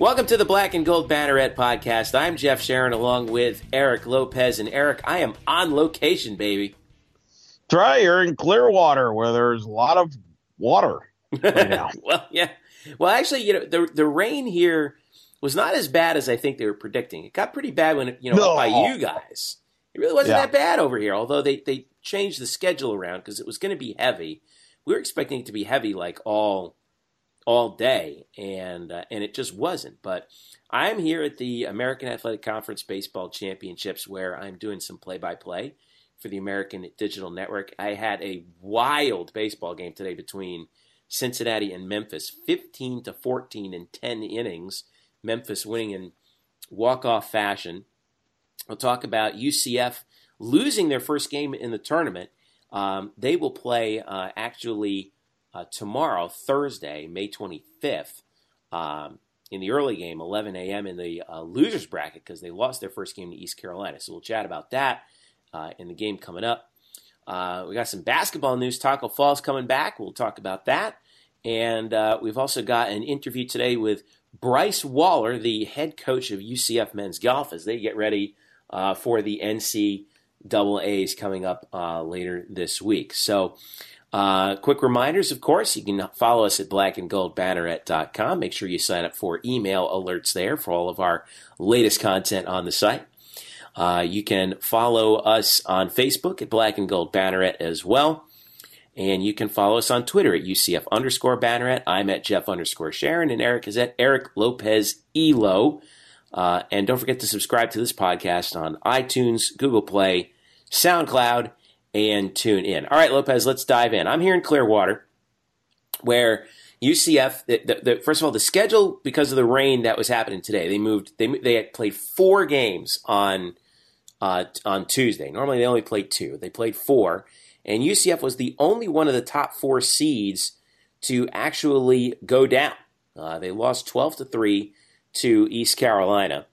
Welcome to the Black and Gold Banneret podcast. I'm Jeff Sharon along with Eric Lopez. And Eric, I am on location, baby. Try you're in Clearwater where there's a lot of water right now. well, yeah. Well, actually, you know, the the rain here was not as bad as I think they were predicting. It got pretty bad when you know no. by you guys. It really wasn't yeah. that bad over here, although they they changed the schedule around because it was going to be heavy. We were expecting it to be heavy like all all day, and uh, and it just wasn't. But I'm here at the American Athletic Conference Baseball Championships, where I'm doing some play-by-play for the American Digital Network. I had a wild baseball game today between Cincinnati and Memphis, 15 to 14 in 10 innings. Memphis winning in walk-off fashion. We'll talk about UCF losing their first game in the tournament. Um, they will play uh, actually uh, tomorrow, Thursday, May 25th, um, in the early game, 11 a.m. in the uh, losers bracket because they lost their first game to East Carolina. So we'll chat about that uh, in the game coming up. Uh, we got some basketball news. Taco Fall's coming back. We'll talk about that. And uh, we've also got an interview today with Bryce Wallor, the head coach of UCF men's golf, as they get ready uh, for the NCAA's coming up later this week. So, uh, quick reminders, of course, you can follow us at blackandgoldbanneret.com. Make sure you sign up for email alerts there for all of our latest content on the site. Uh, you can follow us on Facebook at Black and Gold Banneret as well. And you can follow us on Twitter at UCF underscore Banneret. I'm at Jeff underscore Sharon, and Eric is at Eric Lopez Elo. Uh, and don't forget to subscribe to this podcast on iTunes, Google Play, SoundCloud, and tune in. All right, Lopez, let's dive in. I'm here in Clearwater, where UCF. The, the, the, first of all, the schedule because of the rain that was happening today, they moved. They they played four games on uh, on Tuesday. Normally, they only played two. They played four, and UCF was the only one of the top four seeds to actually go down. Uh, they lost twelve to three to East Carolina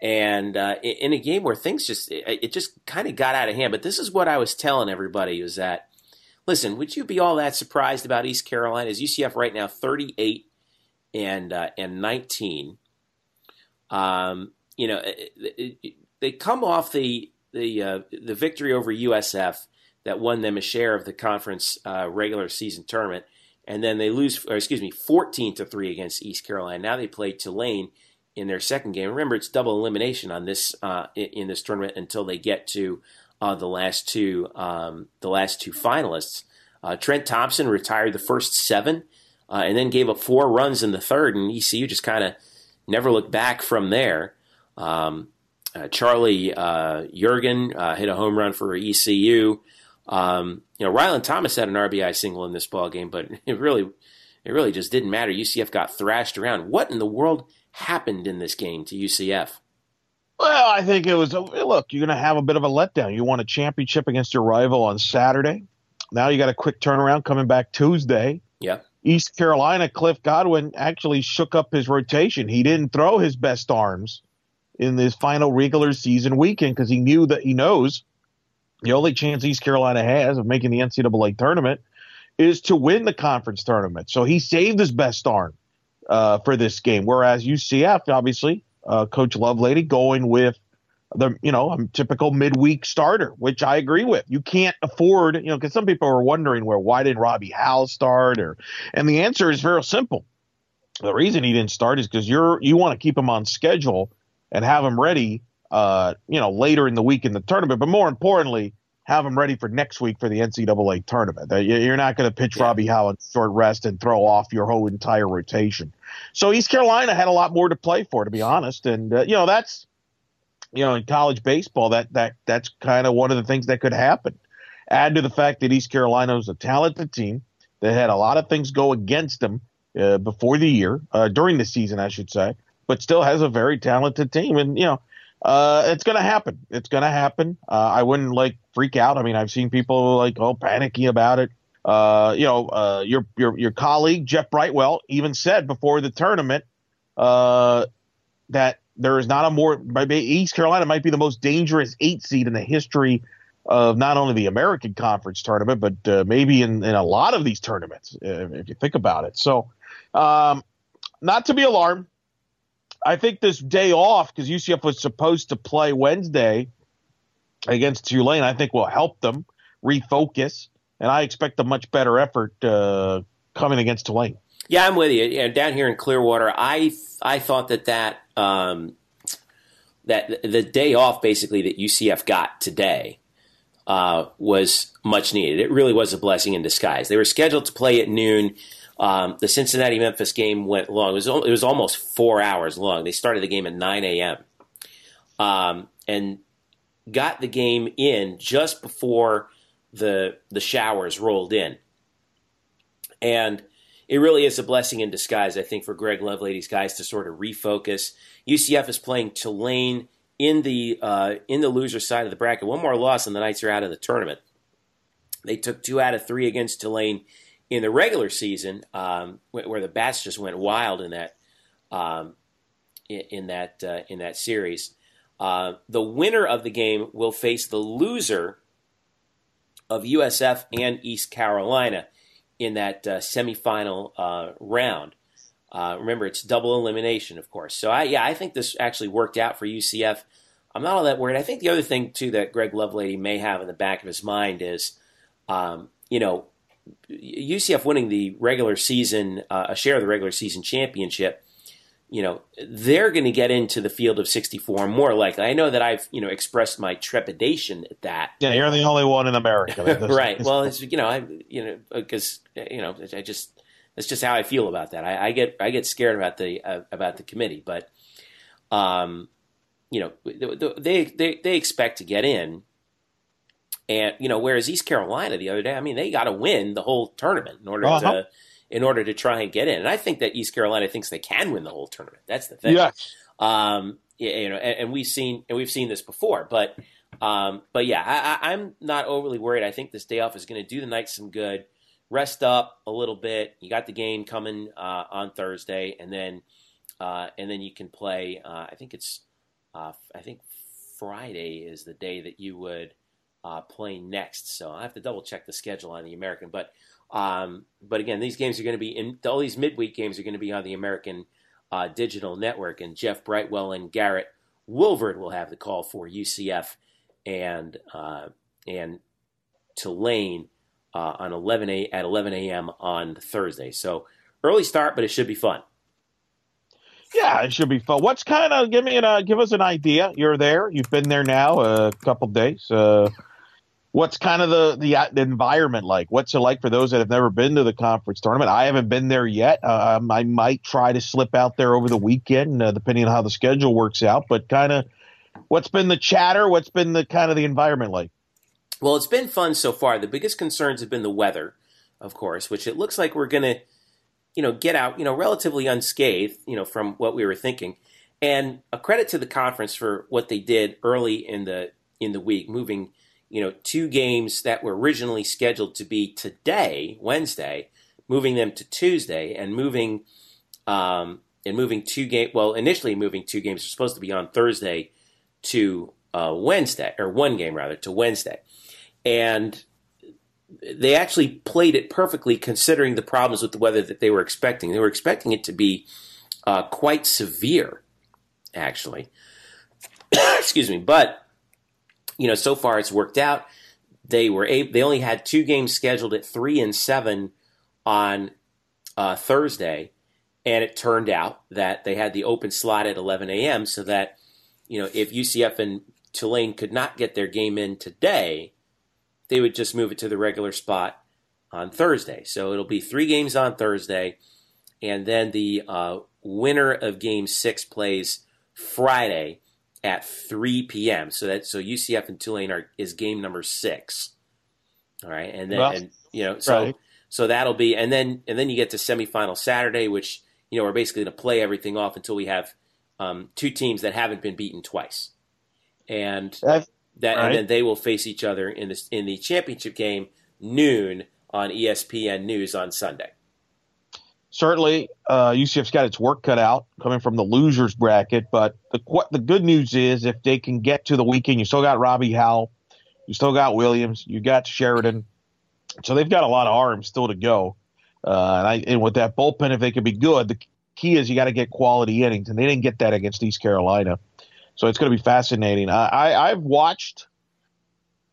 and uh, in a game where things just it just kind of got out of hand. But this is what I was telling everybody was that listen, would you be all that surprised about East Carolina? Is UCF right now thirty eight and uh, and nineteen? Um, you know, they come off the the uh, the victory over USF that won them a share of the conference uh, regular season tournament, and then they lose, excuse me, fourteen to three against East Carolina. Now they play Tulane in their second game. Remember, it's double elimination on this uh, in this tournament until they get to uh, the last two um, the last two finalists. Uh, Trent Thompson retired the first seven, uh, and then gave up four runs in the third, and ECU just kind of never looked back from there. Um, uh, Charlie uh, Yorgen hit a home run for ECU. Um, you know, Rylan Thomas had an RBI single in this ball game, but it really, it really just didn't matter. UCF got thrashed around. What in the world happened in this game to UCF? Well, I think it was a, look, you're going to have a bit of a letdown. You won a championship against your rival on Saturday. Now you got a quick turnaround coming back Tuesday. Yeah. East Carolina, Cliff Godwin actually shook up his rotation. He didn't throw his best arms in this final regular season weekend because he knew that he knows the only chance East Carolina has of making the NCAA tournament is to win the conference tournament. So he saved his best arm uh, for this game. Whereas UCF, obviously, uh, Coach Lovelady going with the you know a typical midweek starter, which I agree with. You can't afford you know because some people are wondering where why didn't Robbie Howell start or and the answer is very simple. The reason he didn't start is because you're you want to keep him on schedule and have him ready uh, you know later in the week in the tournament, but more importantly have them ready for next week for the NCAA tournament. You're not going to pitch yeah. Robbie Howell in short rest and throw off your whole entire rotation. So East Carolina had a lot more to play for, to be honest. And uh, you know that's you know in college baseball that that that's kind of one of the things that could happen. Add to the fact that East Carolina was a talented team that had a lot of things go against them uh, before the year, uh, during the season, I should say, but still has a very talented team. And you know uh, it's going to happen. It's going to happen. Uh, I wouldn't like freak out. I mean, I've seen people like oh panicky about it. Uh, you know, uh, your your your colleague Jeff Brightwell even said before the tournament uh, that there is not a more East Carolina might be the most dangerous eight seed in the history of not only the American Conference tournament, but uh, maybe in, in a lot of these tournaments, if you think about it. So, um, not to be alarmed I think this day off because UCF was supposed to play Wednesday against Tulane. I think will help them refocus, and I expect a much better effort uh, coming against Tulane. Yeah, I'm with you. Down here in Clearwater, I I thought that that um, that the day off basically that UCF got today uh, was much needed. It really was a blessing in disguise. They were scheduled to play at noon. Um, the Cincinnati Memphis game went long. It was, it was almost four hours long. They started the game at 9 a.m. Um, and got the game in just before the the showers rolled in. And it really is a blessing in disguise, I think, for Greg Lovelady's guys to sort of refocus. UCF is playing Tulane in the uh, in the loser side of the bracket. One more loss, and the Knights are out of the tournament. They took two out of three against Tulane in the regular season, um, where the bats just went wild in that um, in, in, that uh, in that series. Uh, the winner of the game will face the loser of USF and East Carolina in that uh, semifinal uh, round. Uh, remember, it's double elimination, of course. So, I, yeah, I think this actually worked out for UCF. I'm not all that worried. I think the other thing, too, that Greg Lovelady may have in the back of his mind is, um, you know, UCF winning the regular season, uh, a share of the regular season championship you know, they're going to get into the field of 64 more likely. I know that I've, you know, expressed my trepidation at that. Yeah, you're the only one in America. right. Well, it's, you know, I, you know, because, you know, I just, that's just how I feel about that. I, I get, I get scared about the, uh, about the committee, but, um, you know, they, they, they expect to get in. And, you know, whereas East Carolina the other day, I mean, they got to win the whole tournament in order uh-huh. to, in order to try and get in. And I think that East Carolina thinks they can win the whole tournament. That's the thing. Yes. Um, you know, and, and, we've seen and we've seen this before, but um, but yeah, I, am not overly worried. I think this day off is going to do the Knights some good. Rest up a little bit. You got the game coming uh, on Thursday, and then uh, and then you can play. Uh, I think it's uh, I think Friday is the day that you would uh, play next. So I have to double check the schedule on the American, but um, but again, these games are going to be in all these midweek games are going to be on the American uh, Digital Network, and Jeff Brightwell and Garrett Wilvert will have the call for UCF and uh, and Tulane uh, on 11 a, at 11 a.m. on Thursday. So early start, but it should be fun. Yeah, it should be fun. What's kind of give me an uh, give us an idea? You're there. You've been there now a couple days. Uh, what's kind of the, the, the environment like? What's it like for those that have never been to the conference tournament? I haven't been there yet. Um, I might try to slip out there over the weekend, uh, depending on how the schedule works out. But kind of, what's been the chatter? What's been the kind of the environment like? Well, it's been fun so far. The biggest concerns have been the weather, of course, which it looks like we're going to, you know, get out, you know, relatively unscathed, you know, from what we were thinking. And a credit to the conference for what they did early in the in the week, moving you know, two games that were originally scheduled to be today, Wednesday, moving them to Tuesday and moving um, and moving two game. Well, initially moving two games were supposed to be on Thursday to uh, Wednesday or one game rather to Wednesday, and they actually played it perfectly considering the problems with the weather that they were expecting. They were expecting it to be uh, quite severe, actually. Excuse me, but you know, so far it's worked out. They were able, they only had two games scheduled at three and seven on uh, Thursday, and it turned out that they had the open slot at 11 a.m. so that you know if UCF and Tulane could not get their game in today, they would just move it to the regular spot on Thursday. So it'll be three games on Thursday, and then the uh, winner of Game Six plays Friday at 3 p.m. So that so UCF and Tulane are is game number six. All right, and then well, and, you know so right. so that'll be and then and then you get to semifinal Saturday, which you know we're basically going to play everything off until we have um, two teams that haven't been beaten twice, and That's, that right. and then they will face each other in this in the championship game noon on ESPN News on Sunday certainly uh, UCF's got its work cut out coming from the losers bracket. But the the good news is if they can get to the weekend, you still got Robbie Howell, you still got Williams, you got Sheridan, so they've got a lot of arms still to go. Uh, and, I, and with that bullpen, if they can be good, the key is you got to get quality innings, and they didn't get that against East Carolina. So it's going to be fascinating. I, I I've watched.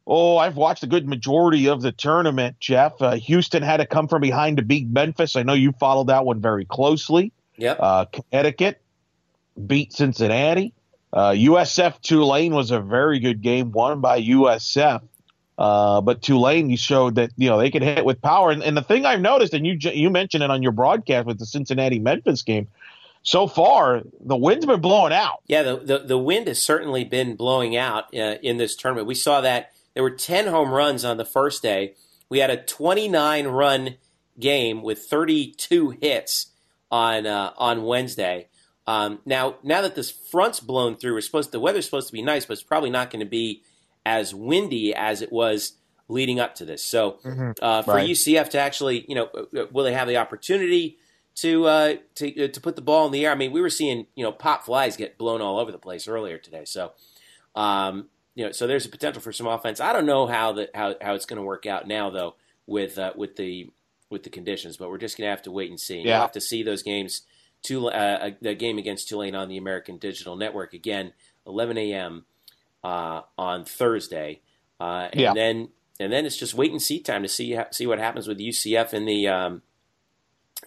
Oh, I've watched a good majority of the tournament, Jeff. Uh, Houston had to come from behind to beat Memphis. I know you followed that one very closely. Yep. Uh, Connecticut beat Cincinnati. Uh, USF Tulane was a very good game, won by USF. Uh, but Tulane, you showed that you know they could hit with power. And, and the thing I've noticed, and you you mentioned it on your broadcast with the Cincinnati Memphis game, so far the wind's been blowing out. Yeah, the the, the wind has certainly been blowing out uh, in this tournament. We saw that there were ten home runs on the first day. We had a 29 run game with 32 hits on uh, on Wednesday. Um, now, now that this front's blown through, we're supposed the weather's supposed to be nice, but it's probably not going to be as windy as it was leading up to this. So, mm-hmm. uh, for right. UCF to actually, you know, uh, uh, will they have the opportunity to uh, to uh, to put the ball in the air? I mean, we were seeing you know pop flies get blown all over the place earlier today. So, um, you know, so there's a potential for some offense. I don't know how that how how it's going to work out now though with uh, with the with the conditions, but we're just going to have to wait and see. Yeah. You'll have to see those games. To, uh, the game against Tulane on the American Digital Network again, 11 a.m uh, on Thursday, uh, and yeah. then and then it's just wait and see time to see see what happens with UCF in the um,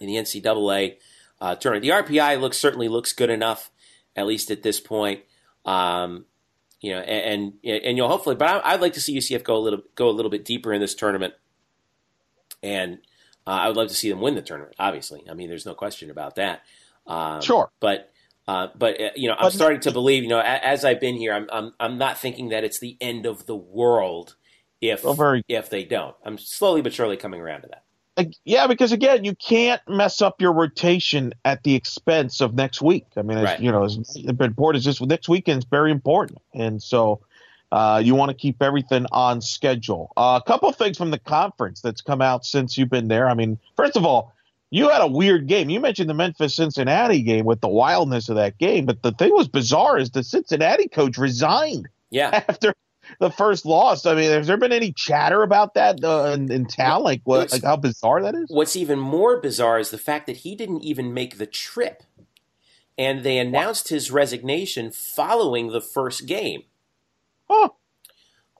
in the NCAA uh, tournament. The RPI looks certainly looks good enough, at least at this point. Um, you know, and, and, and you'll hopefully, but I, would like to see UCF go a little go a little bit deeper in this tournament, and uh, I would love to see them win the tournament. Obviously, I mean, there's no question about that. Um, sure, but uh, but uh, you know, I'm but, starting to believe. You know, as I've been here, I'm I'm I'm not thinking that it's the end of the world if well, very, if they don't. I'm slowly but surely coming around to that. Yeah, because again, you can't mess up your rotation at the expense of next week. I mean, right. you know, as important as this next weekend is very important, and so uh, you want to keep everything on schedule. Uh, a couple things from the conference that's come out since you've been there. I mean, first of all, you had a weird game. You mentioned the Memphis Cincinnati game with the wildness of that game, but the thing was bizarre is the Cincinnati coach resigned. Yeah. After the first loss. I mean, has there been any chatter about that uh, in, in, town? Like what? like how bizarre that is. What's even more bizarre is the fact that he didn't even make the trip, and they announced his resignation following the first game. Oh.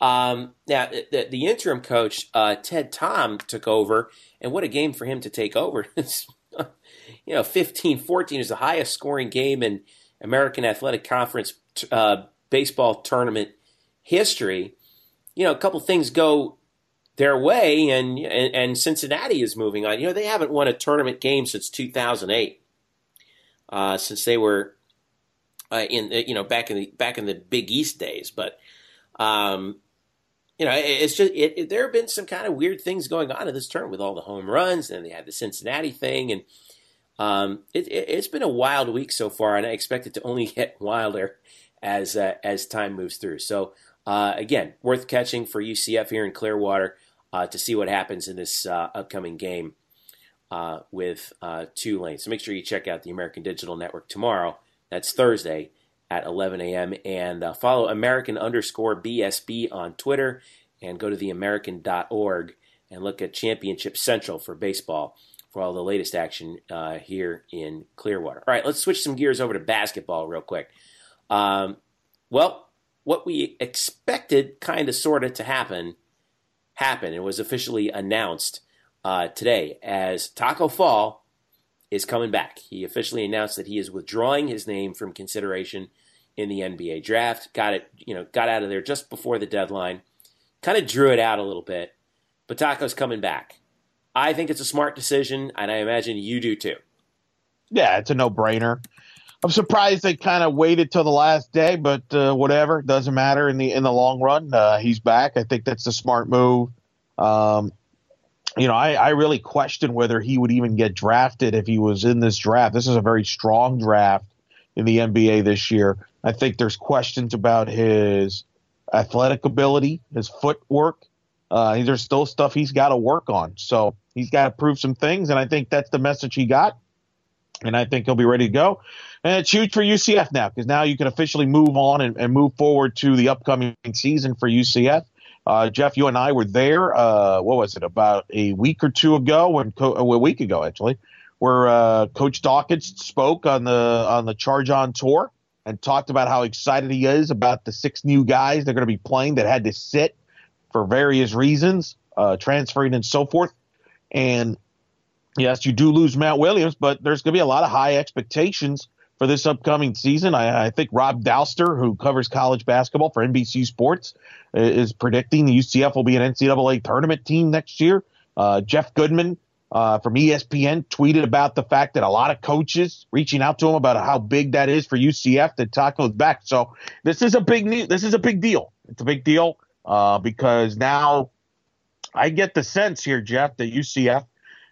Um, now, the, the interim coach uh, Ted Tom took over and what a game for him to take over. you know, 15 14 is the highest scoring game in American Athletic Conference uh, baseball tournament history. You know, a couple things go their way, and, and, and Cincinnati is moving on. You know, they haven't won a tournament game since 2008, uh, since they were uh, in you know back in the back in the Big East days. But um, you know, it's just it, it, there have been some kind of weird things going on in this tournament with all the home runs, and they had the Cincinnati thing, and um, it, has been a wild week so far, and I expect it to only get wilder as uh, as time moves through. So uh, again, worth catching for UCF here in Clearwater uh, to see what happens in this uh, upcoming game uh, with uh, Tulane. So make sure you check out the American Digital Network tomorrow. That's Thursday at 11 a.m. And uh, follow American underscore BSB on Twitter and go to theamerican.org and look at Championship Central for baseball for all the latest action here in Clearwater. All right, let's switch some gears over to basketball real quick. Um, well, what we expected kind of sort of to happen happened. It was officially announced uh, today as Taco Fall is coming back. He officially announced that he is withdrawing his name from consideration in the NBA draft. Got it, you know, got out of there just before the deadline. Kind of drew it out a little bit. But Taco's coming back. I think it's a smart decision, and I imagine you do too. Yeah, it's a no-brainer. I'm surprised they kind of waited till the last day, but uh, whatever, doesn't matter in the in the long run. Uh, he's back. I think that's a smart move. Um, you know, I, I really question whether he would even get drafted if he was in this draft. This is a very strong draft in the NBA this year. I think there's questions about his athletic ability, his footwork. Uh, there's still stuff he's got to work on. So he's got to prove some things, and I think that's the message he got. And I think he'll be ready to go. And it's huge for UCF now because now you can officially move on and, and, move forward to the upcoming season for UCF. Uh, Jeff, you and I were there. Uh, what was it? About a week or two ago, when a week ago actually, where uh, Coach Dawkins spoke on the on the Charge On tour and talked about how excited he is about the six new guys they're going to be playing that had to sit for various reasons, uh, transferring and so forth. And yes, you do lose Matt Williams, but there's going to be a lot of high expectations for this upcoming season. I, I, think Rob Dauster, who covers college basketball for NBC Sports, is predicting the UCF will be an NCAA tournament team next year. Uh, Jeff Goodman uh, from ESPN tweeted about the fact that a lot of coaches reaching out to him about how big that is for UCF that Taco's back. So this is a big this is a big deal. It's a big deal uh, because now I get the sense here, Jeff, that UCF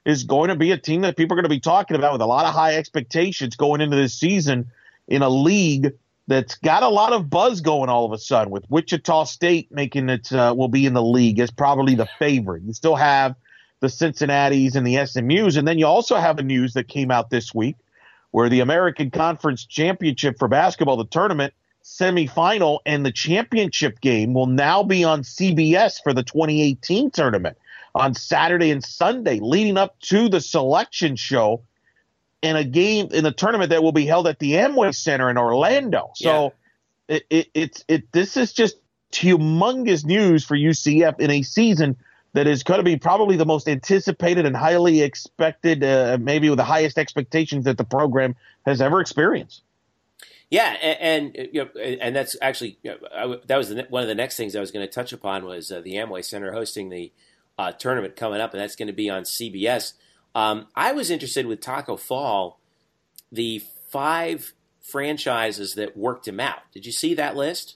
is going to be a team that people are going to be talking about with a lot of high expectations going into this season in a league that's got a lot of buzz going all of a sudden with Wichita State making it uh, will be in the league as probably the favorite. You still have the Cincinnati's and the SMU's, and then you also have a news that came out this week where the American Conference Championship for basketball, the tournament semifinal and the championship game will now be on CBS for the 2018 tournament on Saturday and Sunday leading up to the selection show in a game in the tournament that will be held at the Amway Center in Orlando. So yeah. it, it, it's it this is just humongous news for UCF in a season that is going to be probably the most anticipated and highly expected, uh, maybe with the highest expectations that the program has ever experienced. Yeah, and, and you know, and that's actually you know, I, that was the, one of the next things I was going to touch upon was uh, the Amway Center hosting the uh, tournament coming up, and that's going to be on CBS. Um, I was interested with Taco Fall, the five franchises that worked him out. Did you see that list?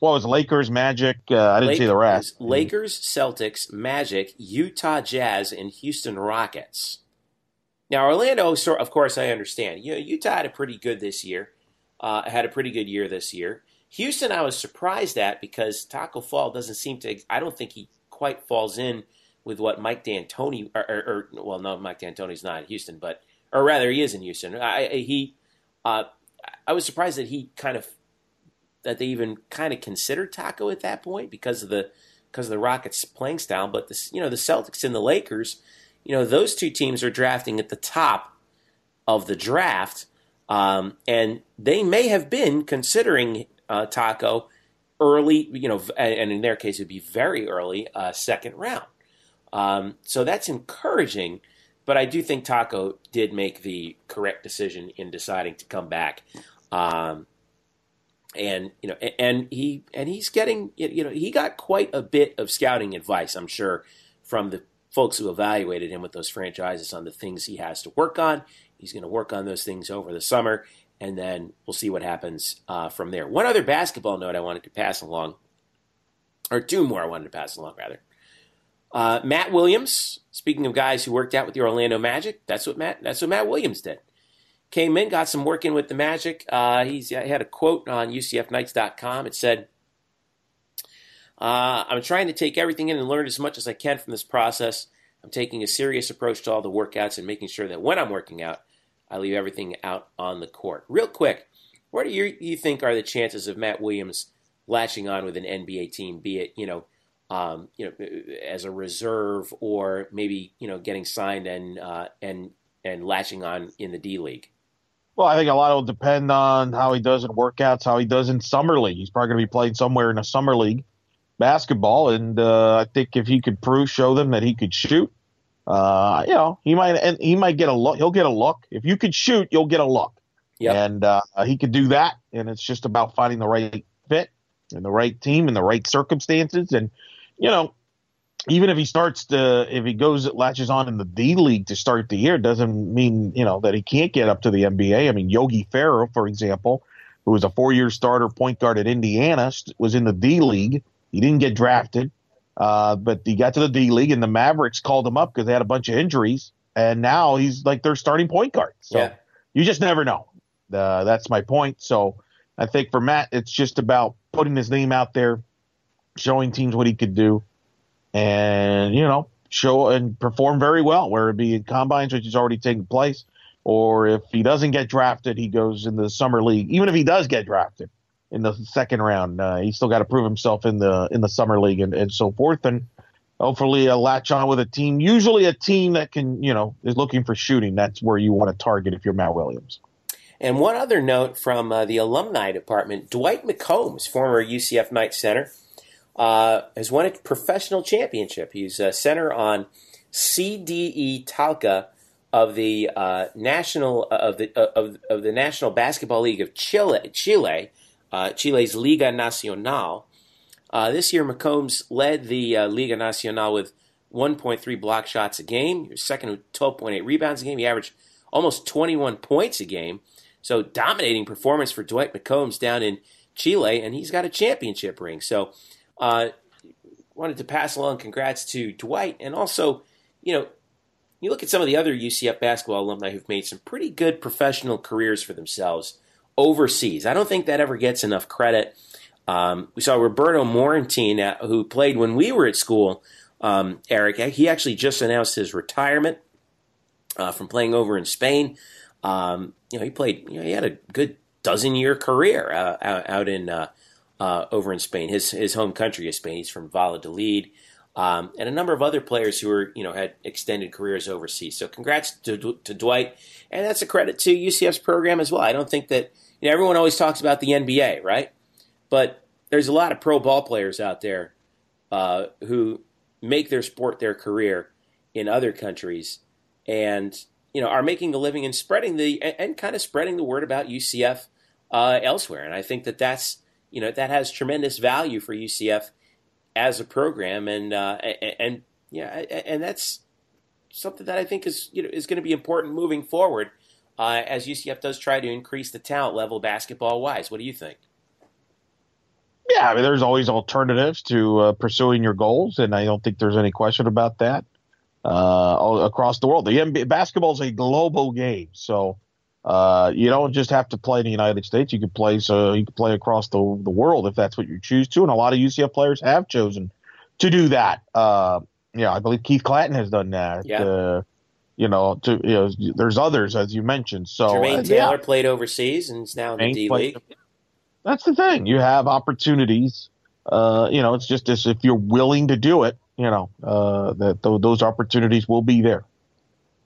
Well, it was Lakers, Magic. Uh, I didn't Lakers, see the rest. Lakers, Celtics, Magic, Utah Jazz, and Houston Rockets. Now, Orlando, of course, I understand. You know, Utah had a pretty good this year. Uh, had a pretty good year this year. Houston, I was surprised at because Taco Fall doesn't seem to. I don't think he quite falls in with what Mike D'Antoni, or, or, or well, no, Mike D'Antoni's not in Houston, but or rather, he is in Houston. I, he, uh, I was surprised that he kind of that they even kind of considered Taco at that point because of the because of the Rockets' playing style. But the you know the Celtics and the Lakers, you know those two teams are drafting at the top of the draft, um, and they may have been considering uh, Taco early, you know, and in their case, it would be very early, uh, second round. Um, so that's encouraging, but I do think Taco did make the correct decision in deciding to come back. Um, and you know, and he and he's getting, you know, he got quite a bit of scouting advice, I'm sure, from the folks who evaluated him with those franchises on the things he has to work on. He's going to work on those things over the summer, and then we'll see what happens uh, from there. One other basketball note I wanted to pass along, or two more I wanted to pass along rather. Uh, Matt Williams. Speaking of guys who worked out with the Orlando Magic, that's what Matt that's what Matt Williams did. Came in, got some work in with the Magic. Uh, he's he had a quote on UCFKnights.com. It said, uh, "I'm trying to take everything in and learn as much as I can from this process. I'm taking a serious approach to all the workouts and making sure that when I'm working out, I leave everything out on the court. Real quick, what do you, you think are the chances of Matt Williams latching on with an NBA team, be it you know, um, you know, as a reserve or maybe you know getting signed and uh, and and latching on in the D League? Well, I think a lot will depend on how he does in workouts, how he does in summer league. He's probably going to be playing somewhere in a summer league basketball, and uh, I think if he could prove, show them that he could shoot, uh, you know, he might and he might get a look. He'll get a look. If you could shoot, you'll get a look. Yeah, and uh, he could do that. And it's just about finding the right fit and the right team and the right circumstances. And you know, even if he starts to, if he goes latches on in the D League to start the year, doesn't mean you know that he can't get up to the NBA. I mean, Yogi Ferrell, for example, who was a four-year starter point guard at Indiana, was in the D League. He didn't get drafted. Uh, but he got to the D League, and the Mavericks called him up because they had a bunch of injuries, and now he's like their starting point guard. So yeah. you just never know. Uh, that's my point. So I think for Matt, it's just about putting his name out there, showing teams what he could do, and you know, show and perform very well. Where it be in combines, which is already taking place, or if he doesn't get drafted, he goes in the summer league. Even if he does get drafted, in the second round. Uh, he's still got to prove himself in the in the summer league and, and so forth. And hopefully uh, latch on with a team. Usually, a team that can, you know, is looking for shooting. That's where you want to target if you're Matt Williams. And one other note from uh, the alumni department: Dwight McCombs, former UCF Knight center, uh, has won a professional championship. He's a center on CDE Talca of the uh, national uh, of the of, of the National Basketball League of Chile, Chile, uh, Chile's Liga Nacional. Uh, this year, McCombs led the uh, Liga Nacional with 1.3 block shots a game. He was second with 12.8 rebounds a game. He averaged almost 21 points a game. So dominating performance for Dwight McCombs down in Chile, and he's got a championship ring. So wanted to pass along congrats to Dwight, and also, you know, you look at some of the other UCF basketball alumni who've made some pretty good professional careers for themselves overseas. I don't think that ever gets enough credit. Um, we saw Roberto Morantin, uh, who played when we were at school. Um, Eric, he actually just announced his retirement uh, from playing over in Spain. Um, you know, he played. You know, he had a good dozen year career uh, out, out, in uh, uh, over in Spain. His his home country is Spain. He's from Valladolid um, and a number of other players who were, you know, had extended careers overseas. So congrats to, to Dwight, and that's a credit to UCF's program as well. I don't think that you know everyone always talks about the NBA, right? But there's a lot of pro ball players out there uh, who make their sport their career in other countries, and you know are making a living and spreading the and, and kind of spreading the word about UCF uh, elsewhere. And I think that that's you know that has tremendous value for UCF as a program, and uh, and, and yeah, and that's something that I think is you know is going to be important moving forward uh, as UCF does try to increase the talent level basketball wise. What do you think? Yeah, I mean, there's always alternatives to uh, pursuing your goals, and I don't think there's any question about that. Uh, across the world, the NBA basketball is a global game, so uh, you don't just have to play in the United States. You can play so you can play across the the world if that's what you choose to. And a lot of UCF players have chosen to do that. Uh, yeah, I believe Keith Clanton has done that. Yeah. Uh, you know, to you know, there's others as you mentioned. So Jermaine uh, Taylor yeah. played overseas and is now in the D League. That's the thing. You have opportunities. Uh, you know, it's just as if you're willing to do it. You know, uh, that th- those opportunities will be there.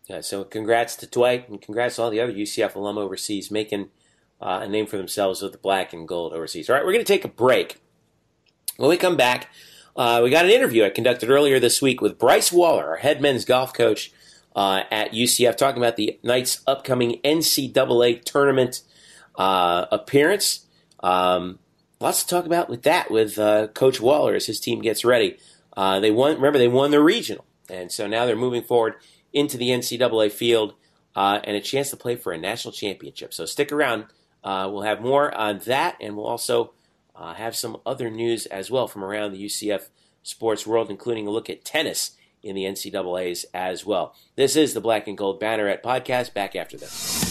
Yeah, so congrats to Dwight and congrats to all the other UCF alum overseas making uh, a name for themselves with the black and gold overseas. All right, we're going to take a break. When we come back, uh, we got an interview I conducted earlier this week with Bryce Wallor, our head men's golf coach uh, at UCF, talking about the Knights' upcoming NCAA tournament uh, appearance. Um, lots to talk about with that with uh, Coach Wallor as his team gets ready. Uh, they won. Remember, they won the regional, and so now they're moving forward into the NCAA field uh, and a chance to play for a national championship. So stick around. Uh, we'll have more on that, and we'll also have some other news as well from around the UCF sports world, including a look at tennis in the NCAAs as well. This is the Black and Gold Banneret podcast. Back after this.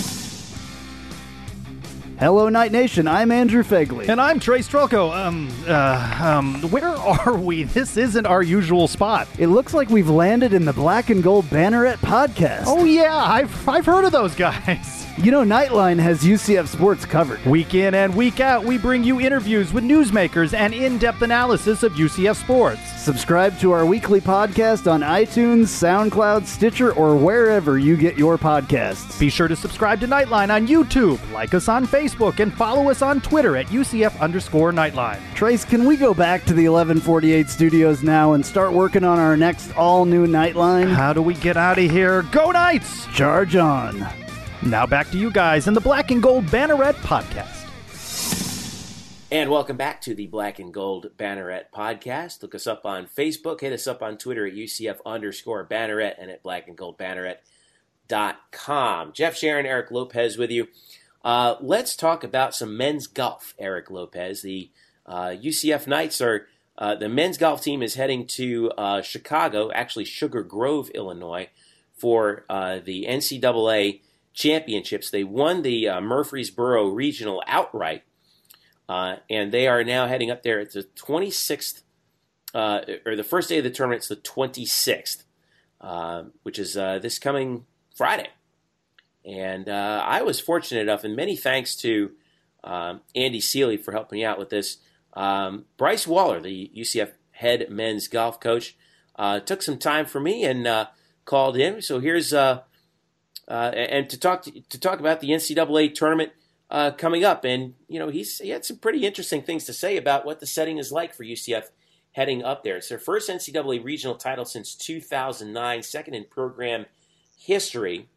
Hello, Knight Nation. I'm Andrew Fegley. And I'm Trey Strelko. Um, uh, um, where are we? This isn't our usual spot. It looks like we've landed in the Black and Gold Banneret podcast. Oh, yeah. I've, I've heard of those guys. You know, Nightline has UCF sports covered. Week in and week out, we bring you interviews with newsmakers and in depth analysis of UCF sports. Subscribe to our weekly podcast on iTunes, SoundCloud, Stitcher, or wherever you get your podcasts. Be sure to subscribe to Nightline on YouTube, like us on Facebook, and follow us on Twitter at UCF underscore Nightline. Trace, can we go back to the 1148 studios now and start working on our next all new Nightline? How do we get out of here? Go Knights! Charge on. Now back to you guys in the Black and Gold Banneret podcast. And welcome back to the Black and Gold Banneret podcast. Look us up on Facebook, hit us up on Twitter at UCF underscore Banneret and at Black and Gold Banneret.com. Jeff Sharon, Eric Lopez with you. Uh, let's talk about some men's golf, Eric Lopez. The uh, UCF Knights are, uh, the men's golf team is heading to uh, Chicago, actually Sugar Grove, Illinois, for uh, the NCAA championships. They won the uh, Murfreesboro Regional outright, uh, and they are now heading up there. It's the 26th, uh, or the first day of the tournament. It's the 26th, uh, which is uh, this coming Friday. And uh, I was fortunate enough, and many thanks to um, Andy Seely for helping me out with this. Um, Bryce Wallor, the UCF head men's golf coach, took some time for me and called in. So here's uh, uh, and to talk to, to, talk about the NCAA tournament uh, coming up. And you know, he's he had some pretty interesting things to say about what the setting is like for UCF heading up there. It's their first NCAA regional title since 2009, second in program history.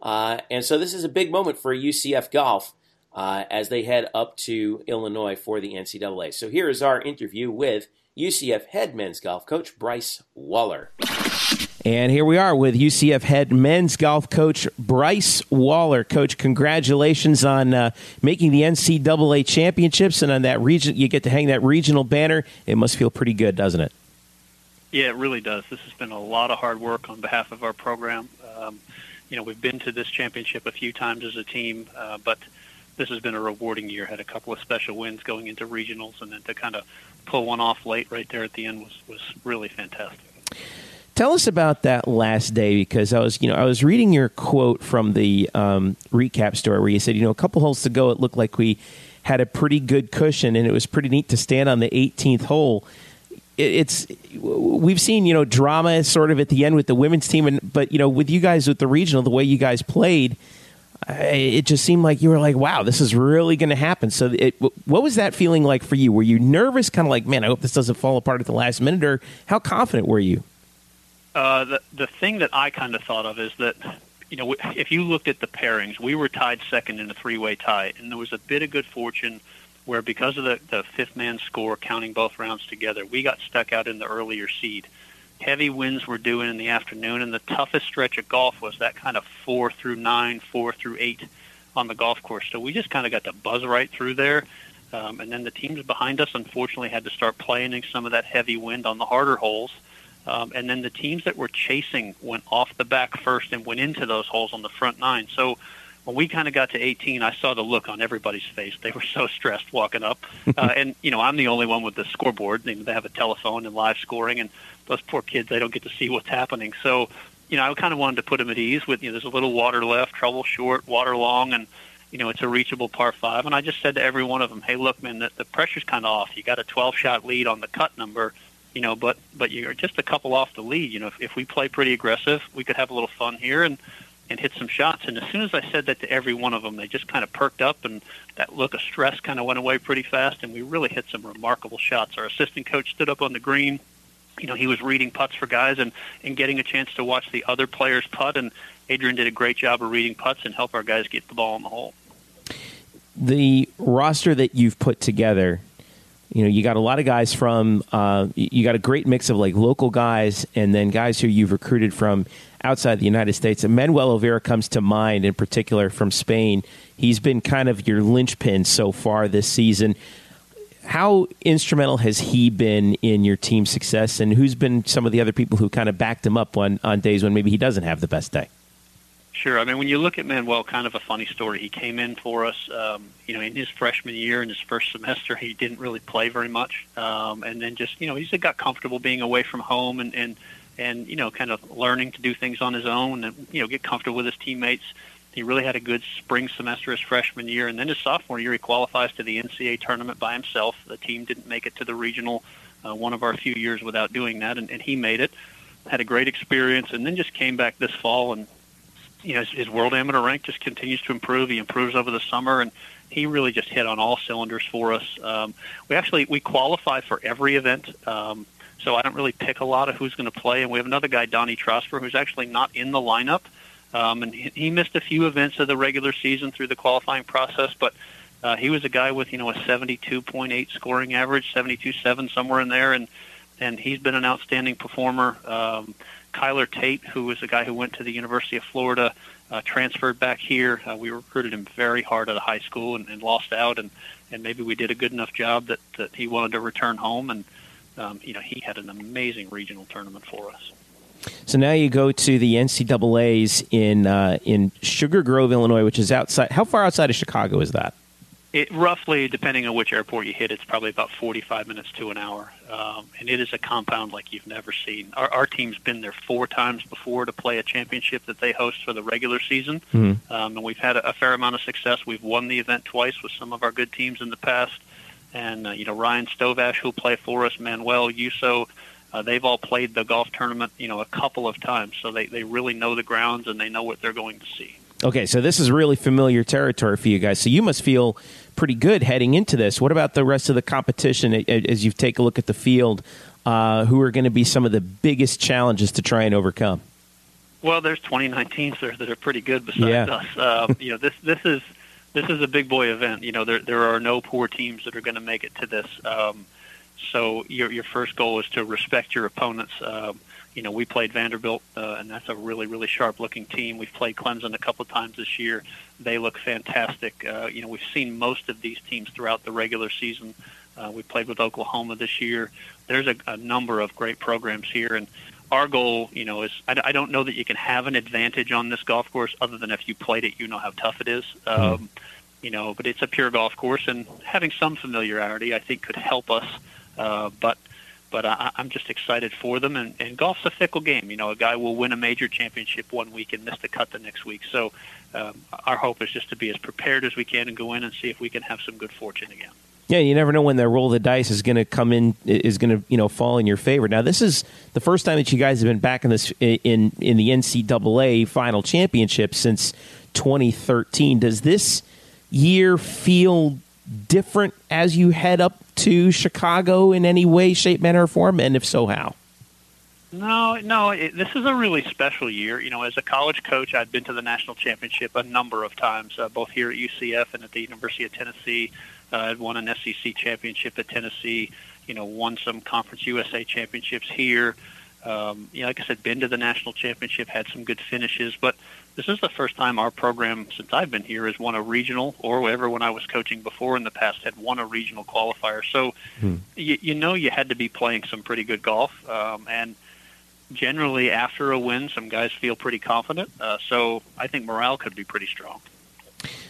Uh, and so this is a big moment for UCF golf uh, as they head up to Illinois for the NCAA. So here is our interview with UCF head men's golf coach Bryce Wallor. And here we are with UCF head men's golf coach Bryce Wallor. Coach, congratulations on uh, making the NCAA championships and on that region. You get to hang that regional banner. It must feel pretty good, doesn't it? Yeah, it really does. This has been a lot of hard work on behalf of our program. Um, you know, we've been to this championship a few times as a team, uh, but this has been a rewarding year. Had a couple of special wins going into regionals, and then to kind of pull one off late right there at the end was was really fantastic. Tell us about that last day because I was, you know, I was reading your quote from the um, recap story where you said, you know, a couple holes to go, it looked like we had a pretty good cushion, and it was pretty neat to stand on the 18th hole. It's we've seen you know drama sort of at the end with the women's team, and but you know with you guys with the regional, the way you guys played, it just seemed like you were like, wow, this is really going to happen. So, it, what was that feeling like for you? Were you nervous, kind of like, man, I hope this doesn't fall apart at the last minute, or how confident were you? Uh, the the thing that I kind of thought of is that you know if you looked at the pairings, we were tied second in a three way tie, and there was a bit of good fortune where because of the the fifth man score counting both rounds together, we got stuck out in the earlier seed. Heavy winds were due in the afternoon, and the toughest stretch of golf was that kind of four through nine, four through eight on the golf course. So we just kind of got to buzz right through there. Um, and then the teams behind us, unfortunately, had to start playing in some of that heavy wind on the harder holes. Um, and then the teams that were chasing went off the back first and went into those holes on the front nine. So when we kind of got to 18, I saw the look on everybody's face. They were so stressed walking up. Uh, and, you know, I'm the only one with the scoreboard. They, they have a telephone and live scoring, and those poor kids, they don't get to see what's happening. So, you know, I kind of wanted to put them at ease with, you know, there's a little water left, trouble short, water long, and, you know, it's a reachable par five. And I just said to every one of them, hey, look, man, the, the pressure's kind of off. You got a 12 shot lead on the cut number you know, but but you're just a couple off the lead. You know, if, if we play pretty aggressive, we could have a little fun here and and hit some shots. And as soon as I said that to every one of them, they just kind of perked up, and that look of stress kind of went away pretty fast. And we really hit some remarkable shots. Our assistant coach stood up on the green. You know, he was reading putts for guys and and getting a chance to watch the other players putt. And Adrian did a great job of reading putts and help our guys get the ball in the hole. The roster that you've put together you know you got a lot of guys from uh, you got a great mix of like local guys and then guys who you've recruited from outside the United States. And Manuel Oliveira comes to mind in particular from Spain. He's been kind of your linchpin so far this season. How instrumental has he been in your team success, and who's been some of the other people who kind of backed him up on, on days when maybe he doesn't have the best day? Sure. I mean, when you look at Manuel, kind of a funny story. He came in for us, um, you know, in his freshman year, in his first semester, he didn't really play very much, um, and then just, you know, he just got comfortable being away from home and and and you know, kind of learning to do things on his own, and you know, get comfortable with his teammates. He really had a good spring semester his freshman year, and then his sophomore year, he qualifies to the NCAA tournament by himself. The team didn't make it to the regional, uh, one of our few years without doing that, and, and he made it. Had a great experience, and then just came back this fall and you know, his, his world amateur rank just continues to improve. He improves over the summer, and he really just hit on all cylinders for us. Um, we actually we qualify for every event, um, so I don't really pick a lot of who's going to play. And we have another guy, Donnie Trosper, who's actually not in the lineup, um, and he, he missed a few events of the regular season through the qualifying process, but. Uh, he was a guy with you know a 72.8 scoring average, 72.7 somewhere in there, and and he's been an outstanding performer. Um, Kyler Tate, who was a guy who went to the University of Florida, uh, transferred back here. Uh, we recruited him very hard at a high school and, and lost out, and, and maybe we did a good enough job that, that he wanted to return home. And um, you know, he had an amazing regional tournament for us. So now you go to the NCAA's in uh, in Sugar Grove, Illinois, which is outside. How far outside of Chicago is that? It roughly, depending on which airport you hit, it's probably about 45 minutes to an hour, um, and it is a compound like you've never seen. Our, our team's been there four times before to play a championship that they host for the regular season, mm-hmm. um, and we've had a, a fair amount of success. We've won the event twice with some of our good teams in the past, and uh, you know Ryan Stovash who'll play for us, Manuel Yuso, uh, they've all played the golf tournament, you know, a couple of times, so they they really know the grounds and they know what they're going to see. Okay, so this is really familiar territory for you guys. So you must feel pretty good heading into this. What about the rest of the competition as you take a look at the field? Uh, who are going to be some of the biggest challenges to try and overcome? Well, there's 29 teams there that are pretty good besides yeah. us. Um, you know, this this is this is a big boy event. You know, there there are no poor teams that are going to make it to this. Um, so your your first goal is to respect your opponents. Um, you know, we played Vanderbilt, uh, and that's a really, really sharp-looking team. We've played Clemson a couple of times this year. They look fantastic. Uh, you know, we've seen most of these teams throughout the regular season. Uh, we played with Oklahoma this year. There's a, a number of great programs here, and our goal, you know, is I, I don't know that you can have an advantage on this golf course other than if you played it, you know how tough it is. Hmm. Um, you know, but it's a pure golf course, and having some familiarity, I think, could help us. Uh, but but I, I'm just excited for them. And, and golf's a fickle game. You know, a guy will win a major championship one week and miss the cut the next week. So um, our hope is just to be as prepared as we can and go in and see if we can have some good fortune again. Yeah, you never know when the roll of the dice is going to come in is going to you know fall in your favor. Now, this is the first time that you guys have been back in this in in the NCAA final championship since 2013. Does this year feel different as you head up to Chicago in any way, shape, manner, or form? And if so, how? No, no. It, this is a really special year. You know, as a college coach, I'd been to the national championship a number of times, uh, both here at UCF and at the University of Tennessee. Uh, I'd won an SEC championship at Tennessee. You know, won some Conference USA championships here. Um, you know, like I said, been to the national championship, had some good finishes, but this is the first time our program since I've been here has won a regional, or ever when I was coaching before in the past had won a regional qualifier. So hmm. you, you know you had to be playing some pretty good golf, um, and generally after a win, some guys feel pretty confident. Uh, so I think morale could be pretty strong.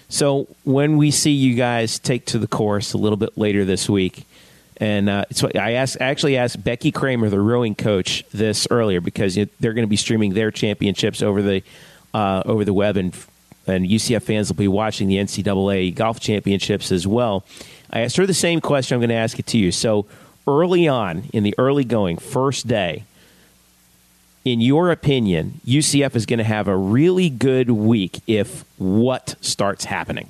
So when we see you guys take to the course a little bit later this week, and uh, so I asked, actually asked Becky Kramer, the rowing coach, this earlier because they're going to be streaming their championships over the uh, over the web, and and UCF fans will be watching the NCAA golf championships as well. I asked her the same question. I'm going to ask it to you. So early on in the early going, first day, in your opinion, UCF is going to have a really good week if what starts happening?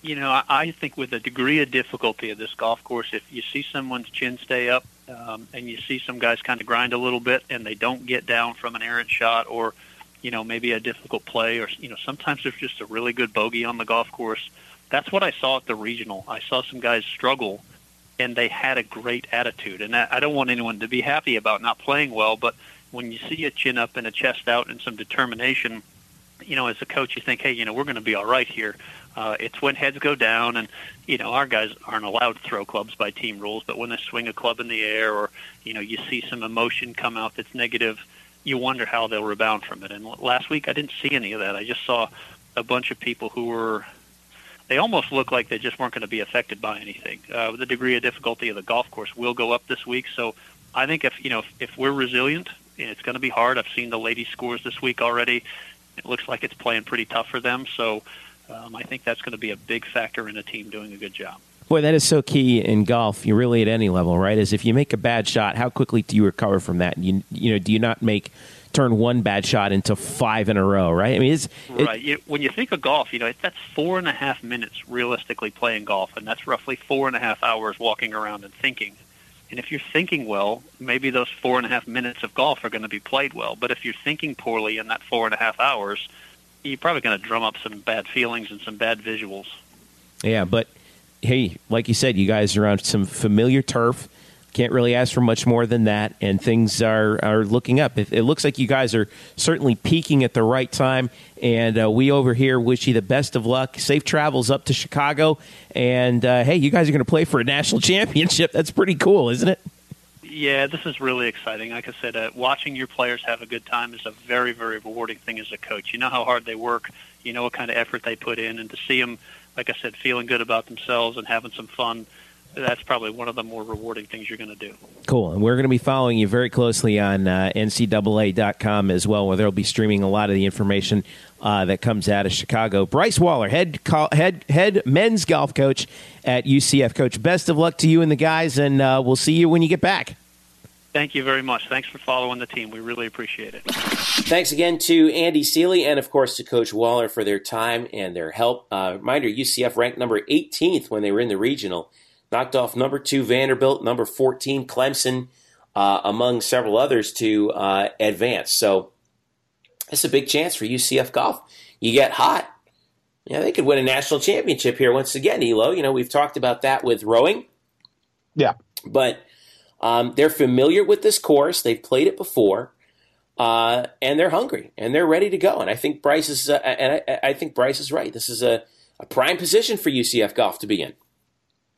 You know, I think with the degree of difficulty of this golf course, if you see someone's chin stay up um, and you see some guys kind of grind a little bit and they don't get down from an errant shot or – you know, maybe a difficult play or, you know, sometimes there's just a really good bogey on the golf course. That's what I saw at the regional. I saw some guys struggle and they had a great attitude. And I don't want anyone to be happy about not playing well, but when you see a chin up and a chest out and some determination, you know, as a coach, you think, hey, you know, we're going to be all right here. Uh, it's when heads go down, and you know, our guys aren't allowed to throw clubs by team rules. But when they swing a club in the air, or you know, you see some emotion come out that's negative, you wonder how they'll rebound from it. And last week I didn't see any of that. I just saw a bunch of people who were they almost look like they just weren't going to be affected by anything. Uh, the degree of difficulty of the golf course will go up this week, so I think if you know if, if we're resilient, it's going to be hard. I've seen the ladies' scores this week already. It looks like it's playing pretty tough for them, so um, I think that's going to be a big factor in a team doing a good job. Boy, that is so key in golf. You really at any level, right? Is if you make a bad shot, how quickly do you recover from that? You you know, do you not make turn one bad shot into five in a row, right? I mean, it's it, right. You, when you think of golf, you know that's four and a half minutes realistically playing golf, and that's roughly four and a half hours walking around and thinking. And if you're thinking well, maybe those four and a half minutes of golf are going to be played well. But if you're thinking poorly in that four and a half hours, you're probably going to drum up some bad feelings and some bad visuals. Yeah, but hey, like you said, you guys are on some familiar turf. Can't really ask for much more than that, and things are, are looking up. It, it looks like you guys are certainly peaking at the right time, and uh, we over here wish you the best of luck. Safe travels up to Chicago, and uh, hey, you guys are going to play for a national championship. That's pretty cool, isn't it? Yeah, this is really exciting. Like I said, uh, watching your players have a good time is a very, very rewarding thing as a coach. You know how hard they work, you know what kind of effort they put in, and to see them – like I said, feeling good about themselves and having some fun. That's probably one of the more rewarding things you're going to do. Cool. And we're going to be following you very closely on uh, NCAA.com as well, where they'll be streaming a lot of the information uh, that comes out of Chicago. Bryce Wallor, head head head men's golf coach at UCF. Coach, best of luck to you and the guys, and uh, we'll see you when you get back. Thank you very much. Thanks for following the team. We really appreciate it. Thanks again to Andy Seely and, of course, to Coach Wallor for their time and their help. Uh, reminder UCF ranked number 18th when they were in the regional, knocked off number two Vanderbilt, number 14 Clemson, uh, among several others to uh, advance. So it's a big chance for UCF golf. You get hot. Yeah, they could win a national championship here once again, Elo. You know, we've talked about that with rowing. Yeah. But um, they're familiar with this course. They've played it before. Uh, and they're hungry and they're ready to go. And I think Bryce is, uh, and I, I, think Bryce is right. This is a, a, prime position for UCF golf to be in.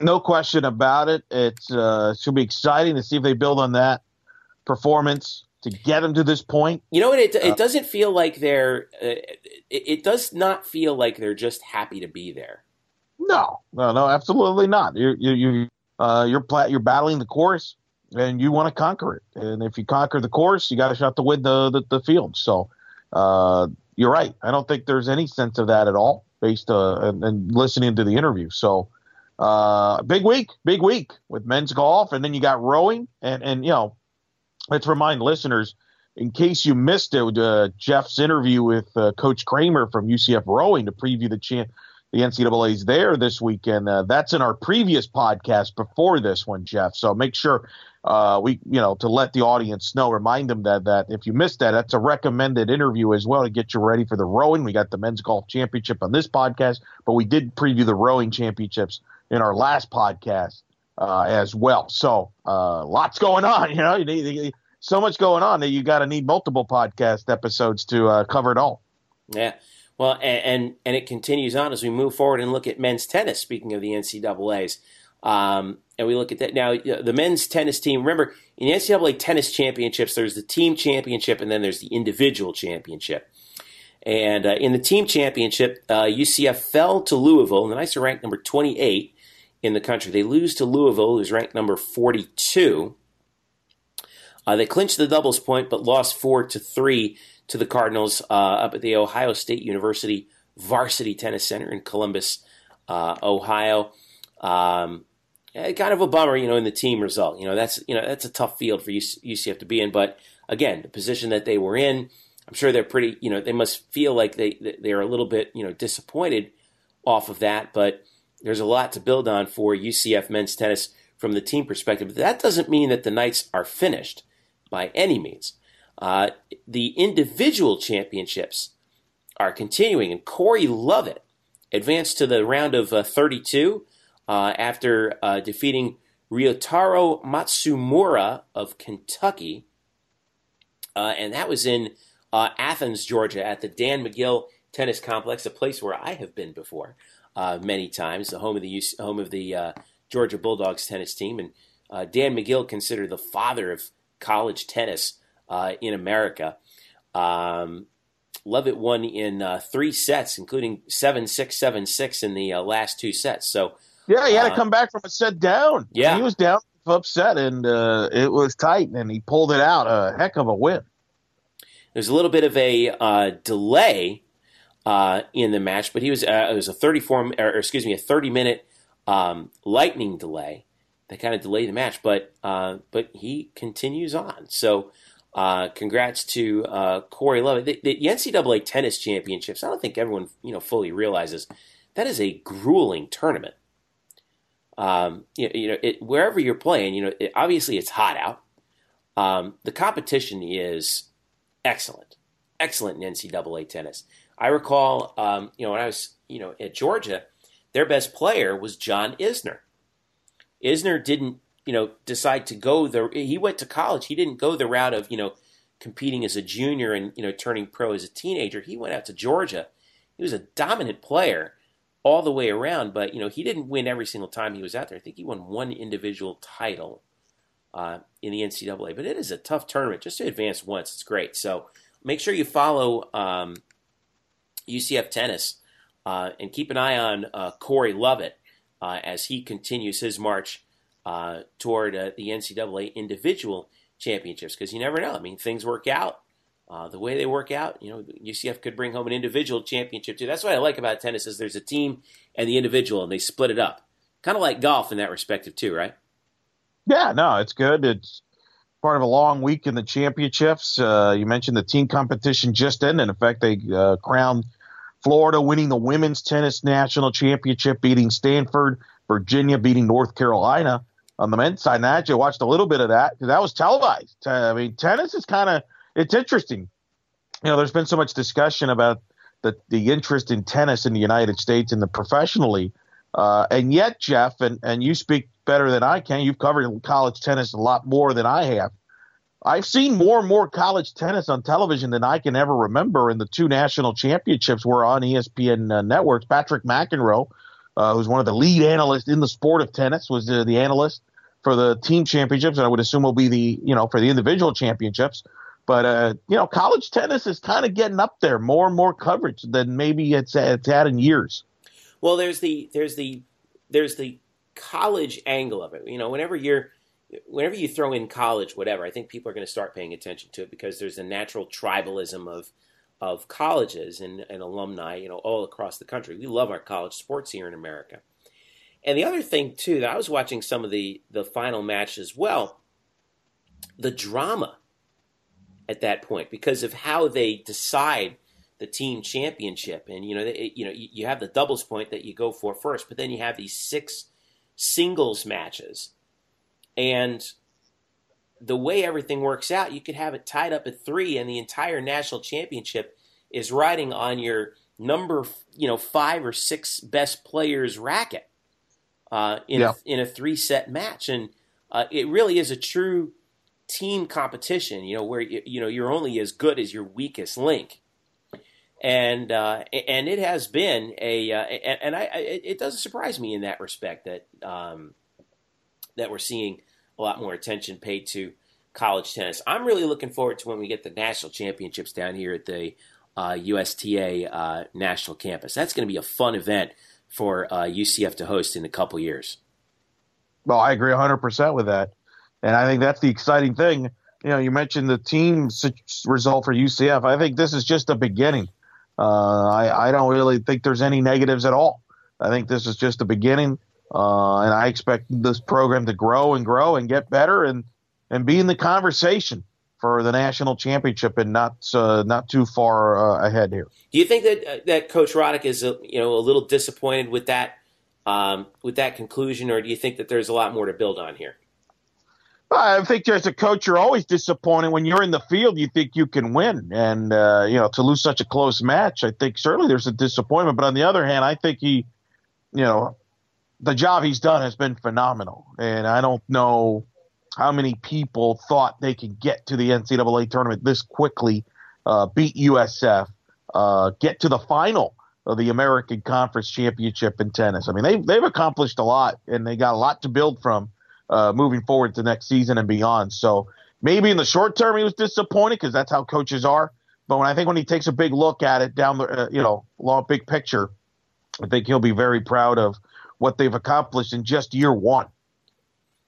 No question about it. It's uh, should be exciting to see if they build on that performance to get them to this point. You know what? It, it uh, doesn't feel like they're. Uh, it, it, does not feel like they're just happy to be there. No, no, no, absolutely not. You're you you uh, you're you're battling the course and you want to conquer it. And if you conquer the course, you got a shot to win the the, the field. So uh, you're right. I don't think there's any sense of that at all, based uh, and, and listening to the interview. So uh, big week, big week with men's golf, and then you got rowing, and and you know, let's remind listeners. In case you missed it, uh, Jeff's interview with uh, Coach Kramer from UCF Rowing to preview the champ, the NCAA's there this weekend. Uh, that's in our previous podcast before this one, Jeff. So make sure uh, we you know to let the audience know, remind them that that if you missed that, that's a recommended interview as well to get you ready for the rowing. We got the men's golf championship on this podcast, but we did preview the rowing championships in our last podcast uh, as well. So uh, lots going on. You know, you need, so much going on that you got to need multiple podcast episodes to uh, cover it all. Yeah. Well, and, and, and it continues on as we move forward and look at men's tennis. Speaking of the NCAA's, um, and we look at that now. The men's tennis team. Remember, in the NCAA tennis championships, there's the team championship, and then there's the individual championship. And uh, in the team championship, uh, UCF fell to Louisville, and the Knights are ranked number 28 in the country. They lose to Louisville, who's ranked number 42. Uh, they clinched the doubles point, but lost four to three to the Cardinals uh, up at the Ohio State University Varsity Tennis Center in Columbus, uh, Ohio. Um, kind of a bummer, you know, in the team result. You know, that's you know that's a tough field for UCF to be in. But again, the position that they were in, I'm sure they're pretty. You know, they must feel like they they're a little bit you know disappointed off of that. But there's a lot to build on for UCF men's tennis from the team perspective. But that doesn't mean that the Knights are finished by any means. Uh, the individual championships are continuing, and Corey Lovett advanced to the round of uh, 32 uh, after uh, defeating Ryotaro Matsumura of Kentucky. Uh, and that was in uh, Athens, Georgia, at the Dan Magill Tennis Complex, a place where I have been before many times, the home of the home of the Georgia Bulldogs tennis team. And Dan Magill, considered the father of college tennis in America. Um, Lovett won in three sets, including 7 6 7 6 in the last two sets. So yeah, he had to uh, come back from a set down. Yeah, he was down, upset, and uh, it was tight, and he pulled it out. A heck of a win. There's a little bit of a uh, delay uh, in the match, but he was uh, it was a 34 or, excuse me a 30 minute um, lightning delay that kind of delayed the match, but uh, but he continues on. So. congrats to Corey Love. The, the NCAA tennis championships. I don't think everyone you know fully realizes that is a grueling tournament um, you, you, know, it, wherever you're playing, you know, it, obviously it's hot out. Um, the competition is excellent, excellent in NCAA tennis. I recall, um, you know, when I was, you know, at Georgia, their best player was John Isner. Isner didn't, you know, decide to go the. He went to college. He didn't go the route of, you know, competing as a junior and you know turning pro as a teenager. He went out to Georgia. He was a dominant player all the way around. But you know, he didn't win every single time he was out there. I think he won one individual title uh, in the NCAA. But it is a tough tournament. Just to advance once, it's great. So make sure you follow um, UCF tennis uh, and keep an eye on uh, Corey Lovett as he continues his march uh, toward uh, the NCAA individual championships. Because you never know. I mean, things work out uh, the way they work out, you know, UCF could bring home an individual championship too. That's what I like about tennis is there's a team and the individual, and they split it up. Kind of like golf in that respective too, right? Yeah, no, it's good. It's part of a long week in the championships. Uh, you mentioned the team competition just ended. In fact, they uh, crowned Florida winning the women's tennis national championship, beating Stanford, Virginia beating North Carolina. On the men's side, and I actually watched a little bit of that because that was televised. I mean, tennis is kind of it's interesting. You know, there's been so much discussion about the the interest in tennis in the United States and the professionally, uh, and yet, Jeff, and and you speak better than I can. You've covered college tennis a lot more than I have. I've seen more and more college tennis on television than I can ever remember. And the two national championships were on ESPN uh, networks. Patrick McEnroe, uh, who's one of the lead analysts in the sport of tennis, was uh, the analyst for the team championships, and I would assume will be the you know for the individual championships. But uh, you know, college tennis is kind of getting up there, more and more coverage than maybe it's it's had in years. Well, there's the there's the there's the college angle of it. You know, whenever you're whenever you throw in college, whatever, I think people are going to start paying attention to it because there's a natural tribalism of of colleges and, and alumni, you know, all across the country. We love our college sports here in America. And the other thing too, that I was watching some of the the final match as well, the drama at that point because of how they decide the team championship. And you know, they, you know, you have the doubles point that you go for first, but then you have these six singles matches and the way everything works out, you could have it tied up at three, and the entire national championship is riding on your number, you know, five or six best players racket uh, in yeah. a, in a three set match, and uh, it really is a true team competition. You know, where you, you know you're only as good as your weakest link, and uh, and it has been a uh, and, and I, it doesn't surprise me in that respect that um, that we're seeing a lot more attention paid to college tennis. I'm really looking forward to when we get the national championships down here at the uh, USTA uh, national campus. That's going to be a fun event for uh, UCF to host in a couple years. Well, I agree 100% with that. And I think that's the exciting thing. You know, you mentioned the team result for UCF. I think this is just a beginning. Uh, I, I don't really think there's any negatives at all. I think this is just a beginning. Uh, and I expect this program to grow and grow and get better and, and be in the conversation for the national championship and not uh, not too far uh, ahead here. Do you think that uh, that Coach Roddick is a, you know a little disappointed with that um, with that conclusion, or do you think that there's a lot more to build on here? I think as a coach, you're always disappointed when you're in the field. You think you can win, and uh, you know to lose such a close match. I think certainly there's a disappointment, but on the other hand, I think he, you know, the job he's done has been phenomenal. And I don't know how many people thought they could get to the NCAA tournament this quickly, uh, beat USF, uh, get to the final of the American Conference Championship in tennis. I mean, they've, they've accomplished a lot and they got a lot to build from uh, moving forward to next season and beyond. So maybe in the short term he was disappointed because that's how coaches are. But when I think when he takes a big look at it down the, uh, you know, long big picture, I think he'll be very proud of what they've accomplished in just year one.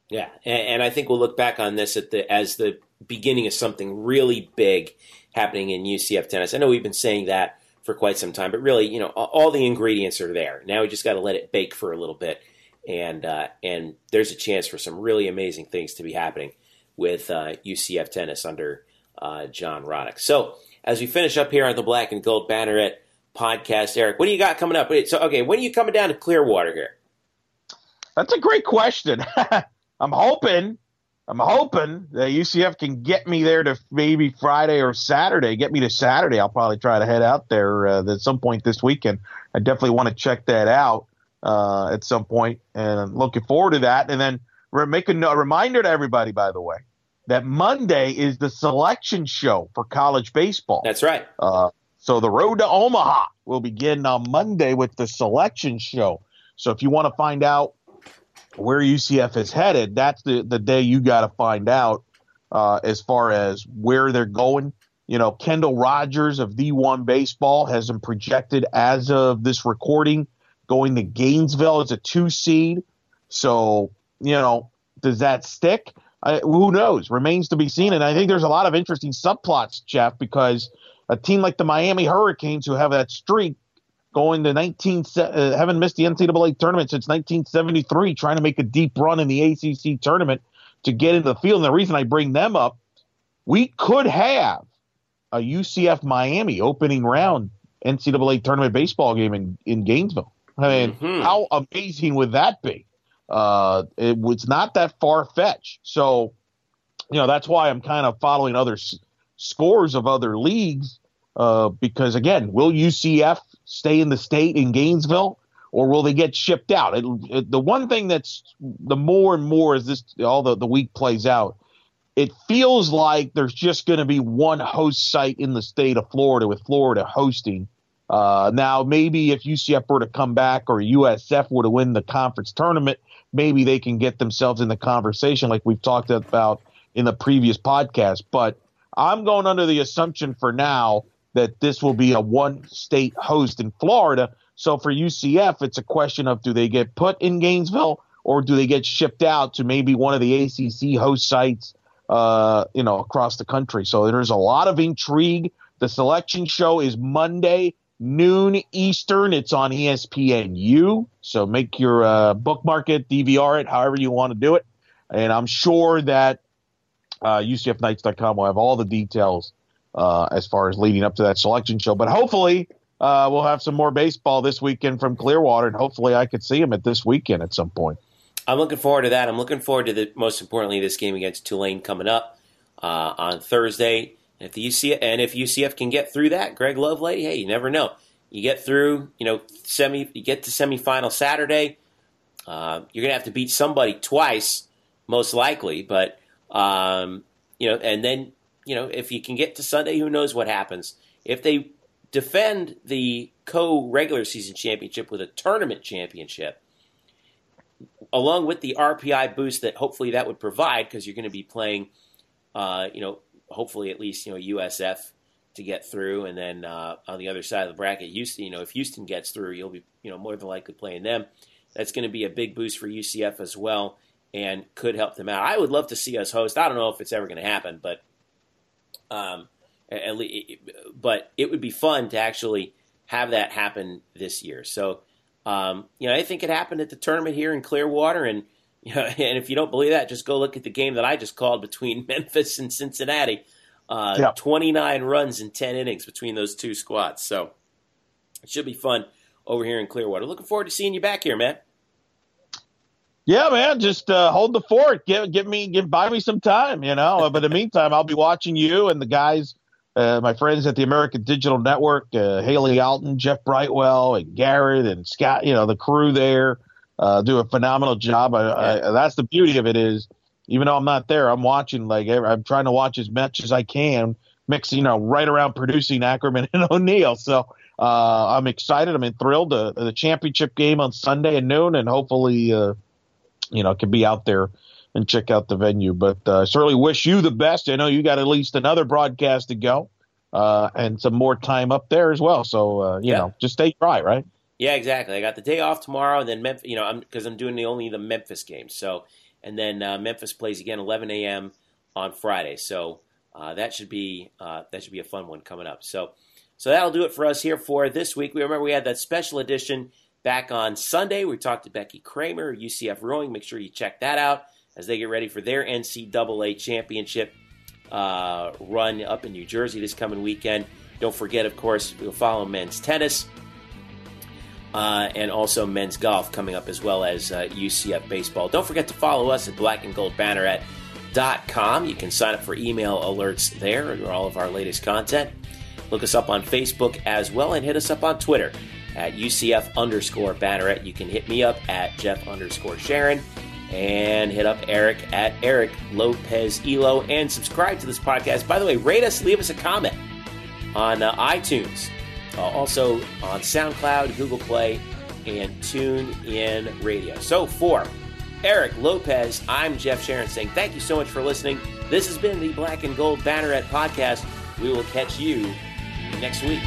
Yeah, and, and I think we'll look back on this the as the beginning of something really big happening in UCF tennis. I know we've been saying that for quite some time, but really, you know, all the ingredients are there. Now we just got to let it bake for a little bit, and uh, and there's a chance for some really amazing things to be happening with uh, UCF tennis under uh, John Roddick. So as we finish up here on the Black and Gold Banneret podcast, Eric, what do you got coming up? So okay, when are you coming down to Clearwater here? That's a great question. I'm hoping, I'm hoping that UCF can get me there to maybe Friday or Saturday. Get me to Saturday. I'll probably try to head out there uh, at some point this weekend. I definitely want to check that out uh, at some point, and I'm looking forward to that. And then make a, a reminder to everybody, by the way, that Monday is the selection show for college baseball. That's right. Uh, so the road to Omaha will begin on Monday with the selection show. So if you want to find out where UCF is headed, that's the, the day you got to find out uh, as far as where they're going. You know, Kendall Rogers of D1 Baseball has them projected as of this recording going to Gainesville as a two seed. So, you know, does that stick? I, who knows? Remains to be seen. And I think there's a lot of interesting subplots, Jeff, because a team like the Miami Hurricanes, who have that streak, going to 19 uh, haven't missed the NCAA tournament since 1973, trying to make a deep run in the ACC tournament. to get into the field. And the reason I bring them up, we could have a UCF Miami opening round NCAA tournament baseball game in, in Gainesville. I mean, mm-hmm. how amazing would that be? Uh, it was not that far fetched. So, you know, that's why I'm kind of following other s- scores of other leagues. Uh, because again, will UCF stay in the state in Gainesville? or will they get shipped out? It, it, the one thing that's the more and more as this all the, the week plays out, it feels like there's just going to be one host site in the state of Florida with Florida hosting. Uh, now, maybe if UCF were to come back or USF were to win the conference tournament, maybe they can get themselves in the conversation like we've talked about in the previous podcast. But I'm going under the assumption for now that this will be a one state host in Florida so for UCF, it's a question of do they get put in Gainesville or do they get shipped out to maybe one of the ACC host sites, uh, you know, across the country. So there's a lot of intrigue. The selection show is Monday noon Eastern. It's on ESPNU. So make your uh, bookmark it, DVR it, however you want to do it. And I'm sure that uh, UCFKnights.com will have all the details uh, as far as leading up to that selection show. But hopefully uh, we'll have some more baseball this weekend from Clearwater, and hopefully I could see him at this weekend at some point. I'm looking forward to that. I'm looking forward to the most importantly this game against Tulane coming up uh, on Thursday. And if the UCF and if UCF can get through that, Greg Lovelady, hey, you never know. You get through, you know, semi, you get to semifinal Saturday. Uh, you're gonna have to beat somebody twice, most likely. But um, you know, and then you know, if you can get to Sunday, who knows what happens? If they defend the co regular season championship with a tournament championship, along with the RPI boost that hopefully that would provide because you're going to be playing, uh, you know, hopefully at least you know USF to get through, and then uh, on the other side of the bracket, Houston. You know, if Houston gets through, you'll be you know more than likely playing them. That's going to be a big boost for UCF as well, and could help them out. I would love to see us host. I don't know if it's ever going to happen, but um, but it would be fun to actually have that happen this year. So, um, you know, I think it happened at the tournament here in Clearwater, and you know, and if you don't believe that, just go look at the game that I just called between Memphis and Cincinnati. Uh, yeah. 29 runs in 10 innings between those two squads. So it should be fun over here in Clearwater. Looking forward to seeing you back here, man. Yeah, man, just uh, hold the fort. Give, give me, give, buy me some time, you know. but in the meantime, I'll be watching you and the guys uh, my friends at the American Digital Network, uh, Haley Alton, Jeff Brightwell, and Garrett and Scott, you know, the crew there uh, do a phenomenal job. I, I, that's the beauty of it is, even though I'm not there, I'm watching, like, I'm trying to watch as much as I can, mixing, you know, right around producing Ackerman and O'Neill. So uh, I'm excited. I'm thrilled. to the championship game on Sunday at noon, and hopefully, uh, you know, can be out there and check out the venue. But uh, certainly wish you the best. I know you got at least another broadcast to go uh, and some more time up there as well. So uh, you yeah. know, just stay dry, right? Yeah, exactly. I got the day off tomorrow, and then Memphis. You know, I'm because I'm doing the only the Memphis game. So and then uh, Memphis plays again 11 a.m. on Friday. So uh, that should be uh, that should be a fun one coming up. So. So that'll do it for us here for this week. We remember we had that special edition back on Sunday. We talked to Becky Kramer, UCF Rowing. Make sure you check that out as they get ready for their NCAA championship uh, run up in New Jersey this coming weekend. Don't forget, of course, we'll follow men's tennis uh, and also men's golf coming up as well as uh, UCF baseball. Don't forget to follow us at Black and Gold Banneret Com. You can sign up for email alerts there or all of our latest content. Look us up on Facebook as well and hit us up on Twitter at UCF underscore Banneret. You can hit me up at Jeff underscore Sharon and hit up Eric at Eric Lopez Elo and subscribe to this podcast. By the way, rate us, leave us a comment on uh, iTunes, uh, also on SoundCloud, Google Play, and Tune In Radio. So for Eric Lopez, I'm Jeff Sharon saying thank you so much for listening. This has been the Black and Gold Banneret podcast. We will catch you next week.